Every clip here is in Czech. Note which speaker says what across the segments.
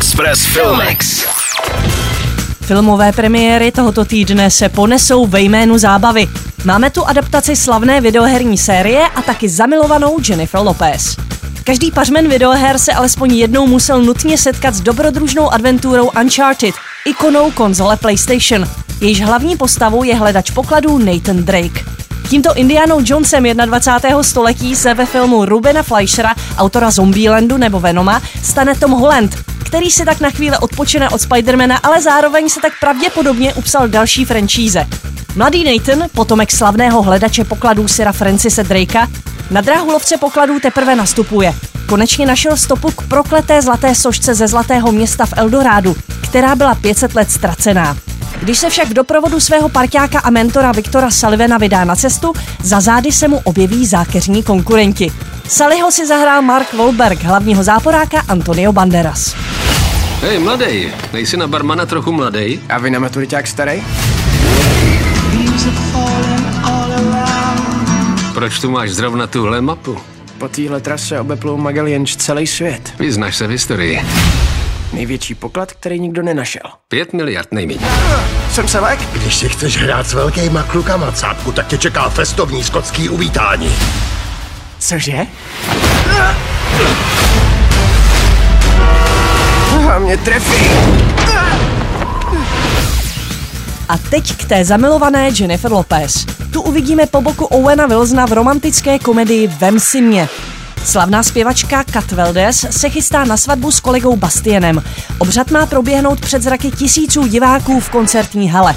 Speaker 1: Express Filmex.
Speaker 2: Filmové premiéry tohoto týdne se ponesou ve jménu zábavy. Máme tu adaptaci slavné videoherní série a taky zamilovanou Jennifer Lopez. Každý pařmen videoher se alespoň jednou musel nutně setkat s dobrodružnou adventurou Uncharted, ikonou konzole PlayStation. Jejíž hlavní postavou je hledač pokladů Nathan Drake. Tímto Indianou Jonesem 21. století se ve filmu Rubena Fleischera, autora Zombielandu nebo Venoma, stane Tom Holland, který si tak na chvíli odpočine od Spidermana, ale zároveň se tak pravděpodobně upsal další franšíze. Mladý Nathan, potomek slavného hledače pokladů Sira Francise Drakea, na dráhu lovce pokladů teprve nastupuje. Konečně našel stopu k prokleté zlaté sošce ze zlatého města v Eldorádu, která byla 500 let ztracená. Když se však v doprovodu svého parťáka a mentora Viktora Sullivana vydá na cestu, za zády se mu objeví zákeřní konkurenti. Sullyho si zahrál Mark Wahlberg, hlavního záporáka Antonio Banderas.
Speaker 3: Hej, mladej, nejsi na barmana trochu mladej?
Speaker 4: A vy na maturiták starý?
Speaker 3: Proč tu máš zrovna tuhle mapu?
Speaker 4: Po téhle trase obeplou Magalienč celý svět.
Speaker 3: Vyznáš se v historii.
Speaker 4: Největší poklad, který nikdo nenašel.
Speaker 3: Pět miliard nejméně.
Speaker 4: Jsem se lek?
Speaker 5: Když si chceš hrát s velkýma klukama, cápku, tak tě čeká festovní skotský uvítání.
Speaker 4: Cože? A mě trefí.
Speaker 2: A teď k té zamilované Jennifer Lopez. Tu uvidíme po boku Owena Wilsona v romantické komedii Vem si mě. Slavná zpěvačka Kat Veldes se chystá na svatbu s kolegou Bastienem. Obřad má proběhnout před zraky tisíců diváků v koncertní hale.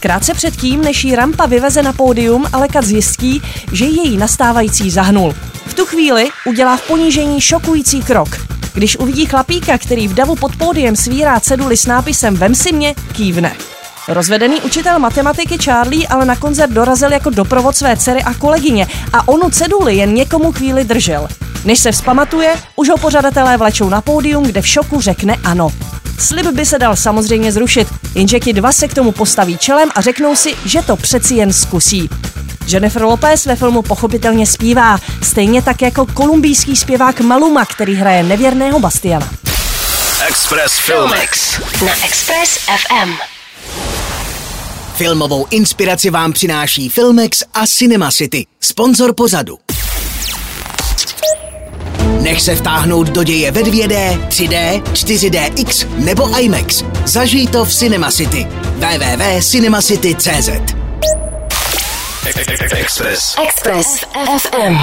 Speaker 2: Krátce předtím, než jí rampa vyveze na pódium, ale Kat zjistí, že její nastávající zahnul. V tu chvíli udělá v ponížení šokující krok. Když uvidí chlapíka, který v davu pod pódiem svírá ceduli s nápisem Vem si mě, kývne. Rozvedený učitel matematiky Charlie ale na koncert dorazil jako doprovod své dcery a kolegyně a onu ceduli jen někomu chvíli držel. Než se vzpamatuje, už ho pořadatelé vlečou na pódium, kde v šoku řekne ano. Slib by se dal samozřejmě zrušit, jenže ti dva se k tomu postaví čelem a řeknou si, že to přeci jen zkusí. Jennifer Lopez ve filmu pochopitelně zpívá, stejně tak jako kolumbijský zpěvák Maluma, který hraje nevěrného Bastiana.
Speaker 1: Express Filmex.
Speaker 6: Na Express FM.
Speaker 7: Filmovou inspiraci vám přináší Filmex a Cinema City, sponzor pořadu. Nech se vtáhnout do děje ve 2D, 3D, 4DX nebo IMAX. Zažij to v Cinema City. www.cinemacity.cz
Speaker 1: Express.
Speaker 6: Express FM.